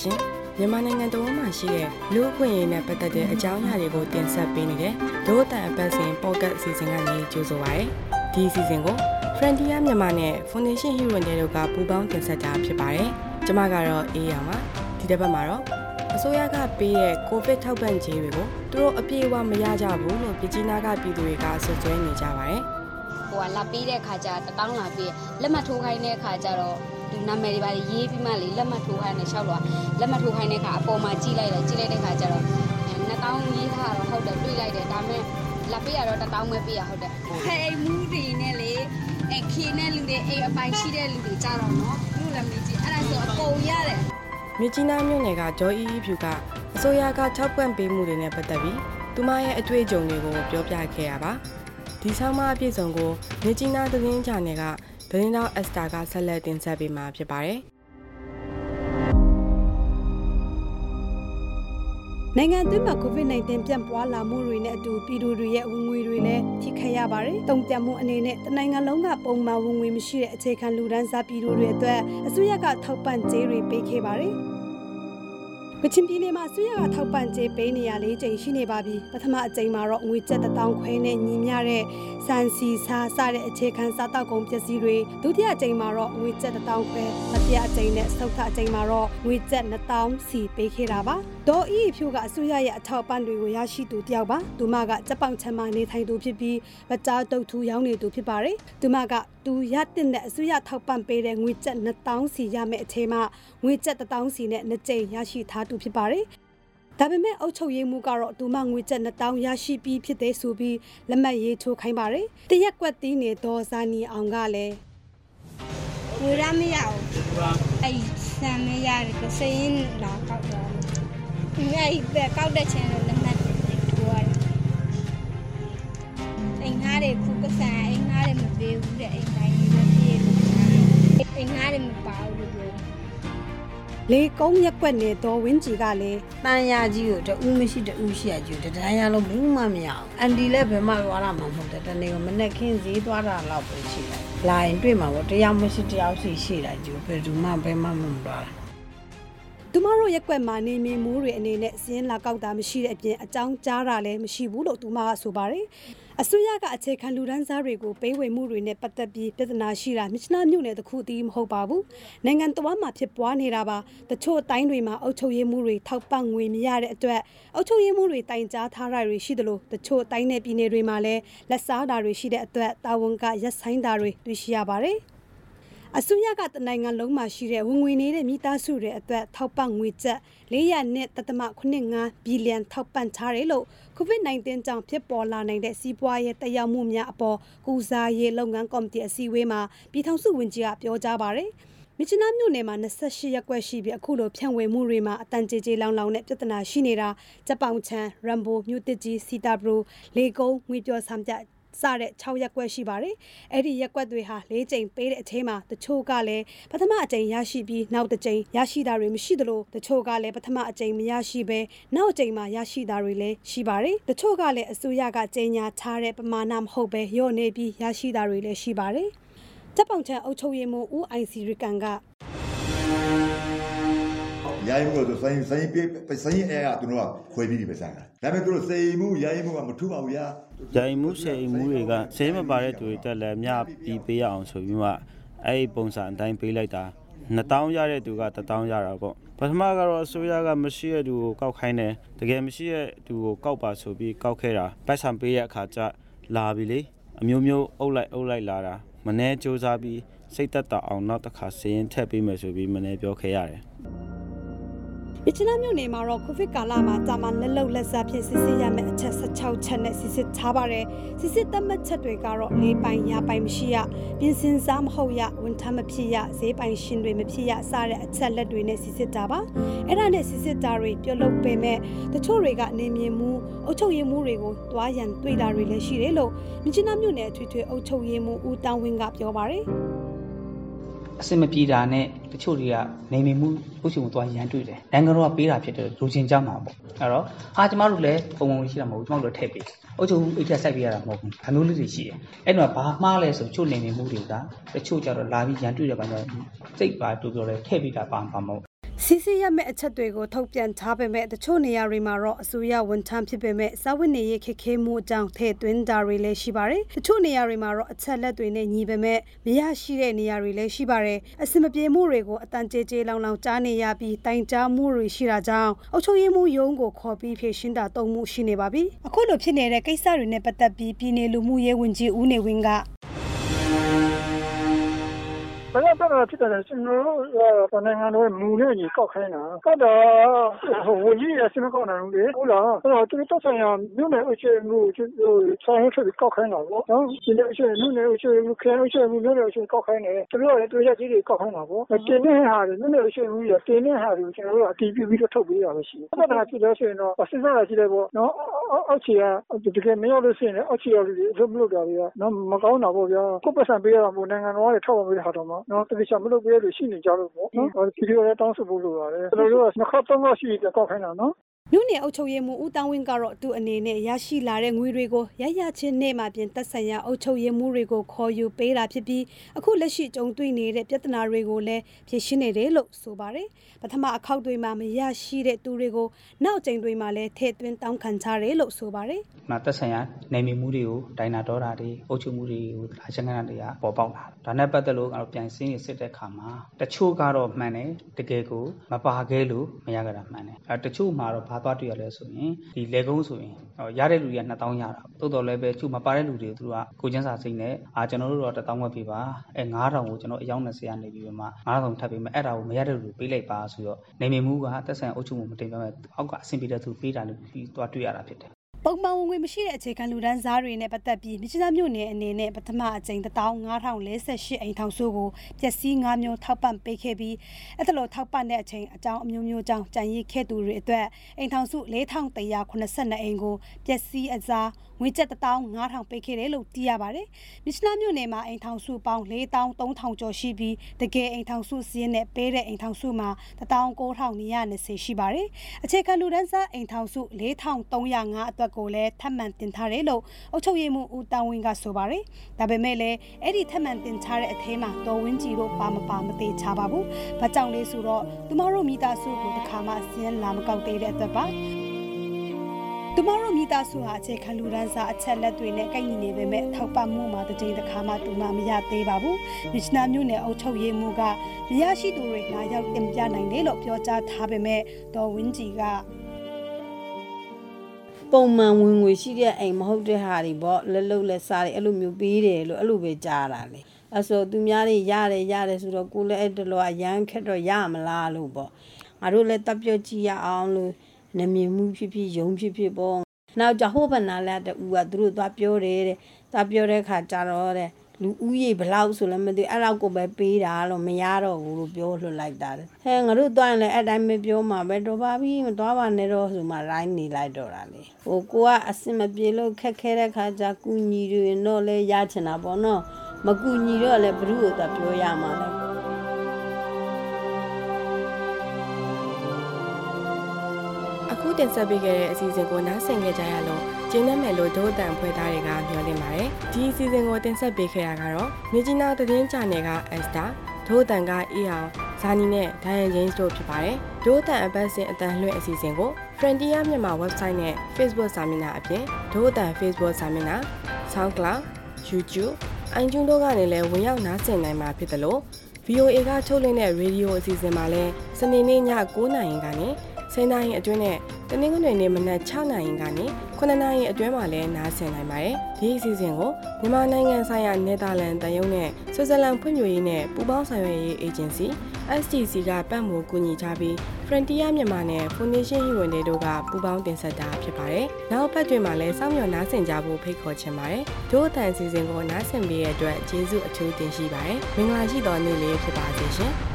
ရှင်မြန်မာနိုင်ငံတော်မှာရှိတဲ့လူ့အခွင့်အရေးနဲ့ပတ်သက်တဲ့အကြောင်းအရာတွေကိုတင်ဆက်ပေးနေတဲ့ဒို့တန်အပတ်စဉ်ပေါ့ကတ်အစီအစဉ်ကနေကြိုဆိုပါရစေဒီအစီအစဉ်ကို Frontier မြန်မာနဲ့ Foundation Hero တို့ကပူးပေါင်းတင်ဆက်တာဖြစ်ပါတယ်ကျွန်မကတော့အေးရပါဒီတစ်ပတ်မှာတော့အစိုးရကပေးတဲ့ကိုဗစ်ထောက်ပံ့ကြေးတွေကိုသူတို့အပြည့်အဝမရကြဘူးလို့ပြည်ကြီးနာကပြည်သူတွေကဆွဆွဲနေကြပါတယ်ဟိုကလာပေးတဲ့ခါကျတပေါင်းလာပေးလက်မှတ်ထိုးခိုင်းတဲ့ခါကျတော့ ဒီနာမည်တွေပါရေးပြီးမှလေလက်မှတ်ထိုးခိုင်းနေလျှောက်တော့လက်မှတ်ထိုးခိုင်းတဲ့ခါအပေါ်မှာကြည့်လိုက်တယ်ကြည့်လိုက်တဲ့ခါကျတော့2000ရေးထားတော့ဟုတ်တယ်တွေ့လိုက်တယ်ဒါပေမဲ့လာပေးရတော့1000ပဲပေးရဟုတ်တယ်ဟဲ့အိမ်မူးတွေနဲ့လေအခင်းနဲ့လူတွေအိမ်အပိုင်ရှိတဲ့လူတွေကြတော့နော်သူ့လည်းမကြည့်အဲ့ဒါဆိုအကုန်ရတယ်မြကြီးနားမြို့နယ်ကဂျော်အီအီဖြူကအစိုးရက6ပွင့်ပေးမှုတွေနဲ့ပတ်သက်ပြီးသူမရဲ့အတွေ့အကြုံတွေကိုပြောပြခဲ့ရပါဒီဆောင်မအပြည့်စုံကိုမြကြီးနားသတင်းချာနယ်က သတင်းတောက်အက်စတာကဆက်လက်တင်ဆက်ပေးမှာဖြစ်ပါတယ်နိုင်ငံသွင်းမှာ COVID-19 ပြန့်ပွားလာမှုတွေနဲ့အတူပြည်သူတွေရဲ့ဝင်ငွေတွေလည်းထိခိုက်ရပါတယ်။တုံ့ပြန်မှုအနေနဲ့တနိုင်ငံလုံးကပုံမှန်ဝင်ငွေမရှိတဲ့အခြေခံလူဒန်းစားပြည်သူတွေအတွက်အစိုးရကထောက်ပံ့ကြေးတွေပေးခဲ့ပါတယ်။ ကချင်ပြည်နယ်မှာဆွေရကထောက်ပံ့ကြေးပေးနေရလေးချိန်ရှိနေပါပြီပထမအကြိမ်မှာတော့ငွေကျပ်တောင်ခွဲနဲ့ညီမျှတဲ့စံစီစားစတဲ့အခြေခံစားတောက်ကုန်ပစ္စည်းတွေဒုတိယအကြိမ်မှာတော့ငွေကျပ်တောင်ခွဲတတိယအကြိမ်နဲ့သုတ်ထအကြိမ်မှာတော့ငွေကျပ်2000စီပေးခဲ့တာပါဒေါ်အီဖြိုကအစိုးရရဲ့အထောက်ပံ့တွေကိုရရှိသူတယောက်ပါသူမကစက်ပောင်ချမ်းမနေထိုင်သူဖြစ်ပြီးဗကြားတုတ်ထူရောင်းနေသူဖြစ်ပါတယ်သူမကသူရတဲ့အစိုးရထောက်ပံ့ပေးတဲ့ငွေကျပ်2000စီရမယ့်အချိန်မှာငွေကျပ်1000စီနဲ့နှစ်ကြိမ်ရရှိထားသူဖြစ်ပါတယ်ဒါပေမဲ့အုတ်ချုပ်ရေးမှုကတော့ဒူမငွေကျပ်2000ရရှိပြီးဖြစ်တဲ့ဆိုပြီးလက်မှတ်ရေးထိုးခိုင်းပါတယ်တရက်ကွက်တီးနေဒေါ်ဇာနီအောင်ကလည်းဝေရမရအောင်အဲ့ဆံမရတယ်ကစင်းလာကောက်တော့ဒီအဲ့ပဲကောက်တဲ့ချင်းလက် အိမ်ငါးတွေခုကဆန်အိမ်ငါးတွေမပေးဘူးတဲ့အိမ်တိုင်းတွေပဲပြေးလို့အိမ်ငါးတွေမပါဘူးလို့လေကုန်းရက်ွက်နေတော်ဝင်းကြီးကလည်းတန်ရာကြီးကိုတူးမရှိတူးရှိရကြီးတတိုင်းရလုံးဘူးမှမရအောင်အန်တီလည်းဘယ်မှသွားတာမှမဟုတ်တယ်တနေ့ကမနေ့ခင်းဈေးသွားတာတော့ပဲရှိတယ်လာရင်တွေ့မှာပေါ့တရားမရှိတရားရှိရှိတာကြီးဘယ်သူမှဘယ်မှမမသွားတာ သူမတို့ရက်ွက်မှာနေမီမိုးတွေအနေနဲ့စင်းလာကောက်တာမရှိတဲ့အပြင်အကြောင်းကြားတာလည်းမရှိဘူးလို့သူမကဆိုပါတယ်အစိုးရကအခြေခံလူဒန်းစားတွေကိုပေးဝေမှုတွေနဲ့ပတ်သက်ပြီးပြဿနာရှိတာမြစ်နာမြို့နယ်တစ်ခုတည်းမဟုတ်ပါဘူးနိုင်ငံတော်မှာဖြစ်ပွားနေတာပါတချို့အတိုင်းတွေမှာအုပ်ချုပ်ရေးမှုတွေထောက်ပံ့ငွေမရတဲ့အတွက်အုပ်ချုပ်ရေးမှုတွေတိုင်ကြားထားတာတွေရှိသလိုတချို့အတိုင်းနယ်ပြည်နယ်တွေမှာလည်းလက်စားတာတွေရှိတဲ့အတွက်တာဝန်ကရက်ဆိုင်တာတွေတွေ့ရှိရပါတယ် အစိုးရကတနိုင်ငံလုံးမှာရှိတဲ့ဝင်ငွေနေတဲ့မိသားစုတွေအတွက်ထောက်ပံ့ငွေကျပ်400နဲ့တသမ85ဘီလီယံထောက်ပံ့ထားတယ်လို့ COVID-19 ကြောင့်ဖြစ်ပေါ်လာနိုင်တဲ့စီးပွားရေးတက်ရောက်မှုများအပေါ်ကုစားရေးလုပ်ငန်းကော်မတီအစည်းအဝေးမှာပြည်ထောင်စုဝန်ကြီးကပြောကြားပါတယ်မြချနာမြို့နယ်မှာ28ရက်ကွက်ရှိပြီးအခုလိုဖြန့်ဝေမှုတွေမှာအတန်ကြေကြေလောင်လောင်နဲ့ပြဿနာရှိနေတာဂျပန်ချန်ရမ်ဘိုမြို့တစ်ကြီးစီတာဘရိုလေကုန်းငွေပြောဆမ်ပြ စတဲ့6ရက်ကွက်ရှိပါတယ်။အဲ့ဒီရက်ကွက်တွေဟာ၄ကြိမ်ပေးတဲ့အထဲမှာတချို့ကလည်းပထမအကြိမ်ရရှိပြီးနောက်တစ်ကြိမ်ရရှိတာတွေမရှိသလိုတချို့ကလည်းပထမအကြိမ်မရရှိဘဲနောက်အကြိမ်မှာရရှိတာတွေလည်းရှိပါတယ်။တချို့ကလည်းအစိုးရကကြေညာထားတဲ့ပမာဏမဟုတ်ဘဲရော့နေပြီးရရှိတာတွေလည်းရှိပါတယ်။တပ်ပေါင်ချန်အုပ်ချုပ်ရေးမှူးဦးအိုင်စီရကန်က ယာယီမှုဆိုစိုင်းစိုင်းပေးစိုင်းအဲကသူတို့ကခွဲပြီးပြီပဲဆိုင်တာဒါပေမဲ့သူတို့စေမှုယာယီမှုကမထူပါဘူးဗျာယာယီမှုစေမှုတွေကစေးမပါတဲ့သူတွေတက်လည်းမြပြီးပေးရအောင်ဆိုပြီးမှအဲ့ဒီပုံစံအတိုင်းပေးလိုက်တာ2000ရတဲ့သူက1000ရတာပေါ့ပထမကတော့အစိုးရကမရှိတဲ့သူကိုကောက်ခိုင်းတယ်တကယ်မရှိတဲ့သူကိုကောက်ပါဆိုပြီးကောက်ခဲ့တာပိုက်ဆံပေးရအခါကျလာပြီလေအမျိုးမျိုးအုပ်လိုက်အုပ်လိုက်လာတာမနှဲစူးစမ်းပြီးစိတ်သက်သာအောင်နောက်တစ်ခါစရင်ထက်ပေးမယ်ဆိုပြီးမနှဲပြောခဲ့ရတယ် မြချနာမြို့နယ်မှာတော့ကိုဗစ်ကာလမှာတာမန်လက်လုံလက်စားဖြင့်စစ်ဆေးရမယ့်အချက်16ချက်နဲ့စစ်စစ်ထားပါတယ်စစ်စစ်သတ်မှတ်ချက်တွေကတော့လေးပိုင်ရပိုင်မရှိရပြင်ဆင်စားမဟုတ်ရဝန်ထမ်းမဖြစ်ရဈေးပိုင်ရှင်တွေမဖြစ်ရစတဲ့အချက်လက်တွေနဲ့စစ်စစ်တာပါအဲ့ဒါနဲ့စစ်စစ်တာတွေပြုတ်လုပ်ပေမဲ့တချို့တွေကနေမြင်မှုအုပ်ချုပ်ရေးမှုတွေကိုတွားရန်တွေ့တာတွေလည်းရှိတယ်လို့မြချနာမြို့နယ်အထွေထွေအုပ်ချုပ်ရေးမှုဦးတောင်းဝင်းကပြောပါတယ် အစင်မပြေတာနဲ့တချို့တွေကနေမိမှုဥချုံသွားရန်တွေ့တယ်နိုင်ငံတော်ကပေးတာဖြစ်တယ်လူချင်းကြမှာပေါ့အဲ့တော့ဟာကျမတို့လည်းပုံပုံရှိတာမဟုတ်ကျမတို့လည်းထည့်ပေးအုပ်ချုပ်အိတ်ထက်စိုက်ပေးရတာမဟုတ်ဘူးအမျိုးလေးတွေရှိတယ်အဲ့တော့ဘာမှားလဲဆိုချို့နေနေမှုတွေကတချို့ကြတော့လာပြီးရန်တွေ့တယ်ဘာလို့စိတ်ပါတူပြောလဲထည့်ပေးတာပါပါမဟုတ် စီစီစီရမယ့်အချက်တွေကိုထုတ်ပြန်ထားပေမဲ့တချို့နေရာတွေမှာတော့အစိုးရဝန်ထမ်းဖြစ်ပေမဲ့စာဝတ်နေရေးခက်ခဲမှုအကြောင်းထည့်သွင်းတာတွေလည်းရှိပါတယ်။တချို့နေရာတွေမှာတော့အချက်လက်တွေနဲ့ညီပေမဲ့မရရှိတဲ့နေရာတွေလည်းရှိပါတယ်။အစမပြေမှုတွေကိုအတန်ကြေကြေလောင်လောင်ကြားနေရပြီးတိုင်ကြားမှုတွေရှိတာကြောင့်အုပ်ချုပ်ရေးမှုရုံးကိုခေါ်ပြီးဖြေရှင်းတာတုံမှုရှိနေပါပြီ။အခုလိုဖြစ်နေတဲ့ကိစ္စတွေနဲ့ပတ်သက်ပြီးပြည်내လူမှုရေးဝန်ကြီးဦးနေဝင်းက ဘယ်တော့တော့ဖြစ်တယ်ကျွန်တော်တို့နိုင်ငံတော်မူနဲ့ညီကောက်ခိုင်းတာကောက်တော့ဟိုဝန်ကြီးရစမကောက်နိုင်ဘူးလေဟုတ်လားအဲ့တော့သူတို့ဆိုင်ရာမြို့နယ်အချင်းမှုဟိုဆိုင်ရဖြစ်ကောက်ခိုင်းတာပေါ့နော်ဒီနေ့အချင်းမြို့နယ်အချင်းမှုခရိုင်အချင်းမှုမြို့နယ်အချင်းကောက်ခိုင်းတယ်သူတို့လည်းတွေ့ရကြီးတွေကောက်ခိုင်းတာပေါ့တင်းနေဟာတွေမြို့နယ်အချင်းမှုရတင်းနေဟာတွေကျွန်တော်တို့အတီးပြပြီးတော့ထုတ်ပေးရပါရှိတယ်အဲ့ဒါဖြစ်လို့ဆိုရင်တော့စဉ်းစားရရှိတယ်ပေါ့နော်အောက်ချီကတကယ်မရောက်လို့ရှိရင်အောက်ချီရလူတွေအလုပ်မလုပ်တာတွေကနော်မကောင်းတာပေါ့ဗျာကိုယ်ပတ်စံပေးရတာမို့နိုင်ငံတော်ကထောက်ပံ့ပေးတဲ့ဟာတော့နော်တကယ်ချမလုပ်ပေးလို့ရှိနေကြလို့ပေါ့နော်ဒီလိုလည်းတောင်းဆိုဖို့လိုပါတယ်ကျွန်တော်တို့ကနှစ်ခါသုံးခါရှိကြကောက်ခိုင်းတာနော် မြို့နယ်အုပ်ချုပ်ရေးမှူးဦးတောင်းဝင်းကတော့သူအနေနဲ့ရရှိလာတဲ့ငွေတွေကိုရရချင်းနဲ့မှပြင်သက်ဆိုင်ရာအုပ်ချုပ်ရေးမှူးတွေကိုခေါ်ယူပေးတာဖြစ်ပြီးအခုလက်ရှိကြုံတွေ့နေတဲ့ပြဿနာတွေကိုလည်းဖြေရှင်းနေတယ်လို့ဆိုပါတယ်ပထမအခောက်တွေမှာမရရှိတဲ့သူတွေကိုနောက်ကျိန်တွေမှာလည်းထည့်သွင်းတောင်းခံချတယ်လို့ဆိုပါတယ်။မသက်ဆိုင်ရာနေမီမှုတွေကိုဒိုင်နာဒေါတာတွေအုပ်ချုပ်မှုတွေကိုလာချင်ကနာတွေကပေါ်ပေါက်လာတယ်။ဒါနဲ့ပတ်သက်လို့အဲ့တော့ပြန်စင်းရစစ်တဲ့အခါမှာတချို့ကတော့မှန်တယ်တကယ်ကိုမပါခဲ့လို့မရကြတာမှန်တယ်။အဲတချို့မှာတော့ဘာသွားတွေ့ရလဲဆိုရင်ဒီလေကုန်းဆိုရင်ရတဲ့လူတွေက2000ရတာတိုးတော်လည်းပဲချို့မပါတဲ့လူတွေသူတို့ကကိုချင်းစာစိတ်နဲ့အာကျွန်တော်တို့တော့1000ဝက်ပြပါအဲ9000ကိုကျွန်တော်အယောက်20ကနေပြီးမှ9000ထပ်ပြီးမှအဲ့ဒါကိုမရတဲ့လူတွေပေးလိုက်ပါဆိုတော့နေမြမှုကသက်ဆိုင်အုပ်ချုပ်မှုမတင်ပြမဲ့အောက်ကအဆင်ပြေတဲ့သူပေးတာလို့ပြီးသွားတွေ့ရတာဖြစ်တယ် ပုံမှန်ဝင်ငွေမရှိတဲ့အခြေခံလူဒန်းစားတွေနဲ့ပတ်သက်ပြီးမြစ်ချသားမြို့နယ်အနေနဲ့ပထမအကြိမ်15048အိမ်ထောင်စုကိုပျက်စီး၅မျိုးထောက်ပံ့ပေးခဲ့ပြီးအဲ့ဒါလိုထောက်ပံ့တဲ့အချိန်အကြောင်းအမျိုးမျိုးကြောင့်ကြံရည်ခဲ့သူတွေအတွက်အိမ်ထောင်စု4182အိမ်ကိုပျက်စီးအစား ငွေကျပ်15000ပေးခဲ့တယ်လို့သိရပါတယ်။မြစ်ချသားမြို့နယ်မှာအိမ်ထောင်စုပေါင်း4300ကျော်ရှိပြီးတကယ်အိမ်ထောင်စုစည်းနဲ့ပေးတဲ့အိမ်ထောင်စုမှာ19020ရှိပါတယ်။အခြေခံလူဒန်းစားအိမ်ထောင်စု4305အတွက်က်ကိုလည်းထပ်မံတင်ထားတယ်လို့အုပ်ချုပ်ရေးမှူးဦးတောင်းဝင်းကဆိုပါတယ်။ဒါပေမဲ့လည်းအဲ့ဒီထပ်မံတင်ထားတဲ့အထဲမှာတော်ဝင်းကြီးတို့ပါမပါမသေးချပါဘူး။ဘာကြောင့်လဲဆိုတော့သူမတို့မိသားစုကိုတစ်ခါမှအစင်းလာမကောက်သေးတဲ့အတွက်ပါ။ သူမတို့မိသားစုဟာအခြေခံလူဒန်းစားအချက်လက်တွေနဲ့ကိုက်ညီနေပေမဲ့ထောက်ပံ့မှုမှာတစ်ချိန်တစ်ခါမှတူမှမရသေးပါဘူး။မြစ်နာမျိုးနဲ့အုပ်ချုပ်ရေးမှုကမရရှိသူတွေလာရောက်တင်ပြနိုင်တယ်လို့ပြောကြားထားပေမဲ့ဒေါ်ဝင်းကြီးကပုံမှန်ဝင်ငွေရှိတဲ့အိမ်မဟုတ်တဲ့ဟာတွေပေါ့လက်လုတ်လက်စားတွေအဲ့လိုမျိုးပေးတယ်လို့အဲ့လိုပဲကြားတာလေအဲ့ဆိုသူများတွေရတယ်ရတယ်ဆိုတော့ကိုလည်းအဲ့တလောအရန်ခက်တော့ရမလားလို့ပေါ့ငါတို့လည်းတပ်ပြောကြည့်ရအောင်လို့ နမြင်မှုဖြစ်ဖြစ်ယုံဖြစ်ဖြစ်ပေါ့နောက်ကြဟိုးဗနာလာတူကသူတို့သွားပြောတယ်တဲ့သွားပြောတဲ့ခါကျတော့တဲ့လူဦးရေဘလောက်ဆိုလည်းမသိအဲ့လောက်ကိုပဲပေးတာလို့မရတော့ဘူးလို့ပြောလွှတ်လိုက်တာဟဲငါတို့သွားရင်လည်းအဲ့တိုင်းပဲပြောမှာပဲတော့ပါပြီမသွားပါနဲ့တော့ဆိုမှရိုင်းနေလိုက်တော့တာလေဟိုကိုကအစင်မပြေလို့ခက်ခဲတဲ့ခါကျကုညီတွေတော့လဲရချင်တာပေါ့နော်မကုညီတော့လည်းဘ ᱹ ကိုသာပြောရမှာလဲ တင်ဆက်ပေးခဲ့တဲ့အစီအစဉ်ကိုနားဆင်ကြကြရလို့ကျင်းနေမယ်လို့ဒို့အတန်ဖွဲ့သားတွေကမျှော်လင့်ပါတယ်ဒီအစီအစဉ်ကိုတင်ဆက်ပေးခဲ့ရကတော့မြေကြီးနာသတင်းချန်နယ်ကအက်စတာဒို့အတန်ကအေးအောင်ဇာနီနဲ့ဒိုင်ယန်ဂျိမ်းစ်တို့ဖြစ်ပါတယ်ဒို့အတန်အပတ်စဉ်အတန်လွှင့်အစီအစဉ်ကို Frontier မြန်မာ website နဲ့ Facebook စာမျက်နှာအပြင်ဒို့အတန် Facebook စာမျက်နှာ SoundCloud YouTube iTunes တို့ကနေလည်းဝင်ရောက်နားဆင်နိုင်မှာဖြစ်တယ်လို့ VOA ကထုတ်လွှင့်တဲ့ရေဒီယိုအစီအစဉ်မှာလည်းစနေနေ့ည9:00နာရီကနေ10:00နာရီအတွင်းနဲ့ တနင်္ဂနွေနေ့မနက်6နာရီကနေ9နာရီအတွင်းမှာလည်းနားဆင်နိုင်ပါတယ်။ဒီအစီအစဉ်ကိုမြန်မာနိုင်ငံဆိုင်ရာနယ်သာလန်တန်ယုံနဲ့ဆွစ်ဇာလန်ဖွံ့ဖြိုးရေးနဲ့ပူးပေါင်းဆောင်ရွက်ရေးအေဂျင်စီ STC ကပတ်မှုကူညီချပြီး Frontier မြန်မာနဲ့ Foundation ဟီဝန်တွေတို့ကပူးပေါင်းတင်ဆက်တာဖြစ်ပါတယ်။နောက်ပတ်တွင်မှာလည်းစောင့်မျှော်နားဆင်ကြဖို့ဖိတ်ခေါ်ချင်ပါတယ်။ဒို့အတန်အစီအစဉ်ကိုနားဆင်ပေးရတဲ့အတွက်ကျေးဇူးအထူးတင်ရှိပါတယ်။မင်္ဂလာရှိသောနေ့လေးဖြစ်ပါစေရှင်။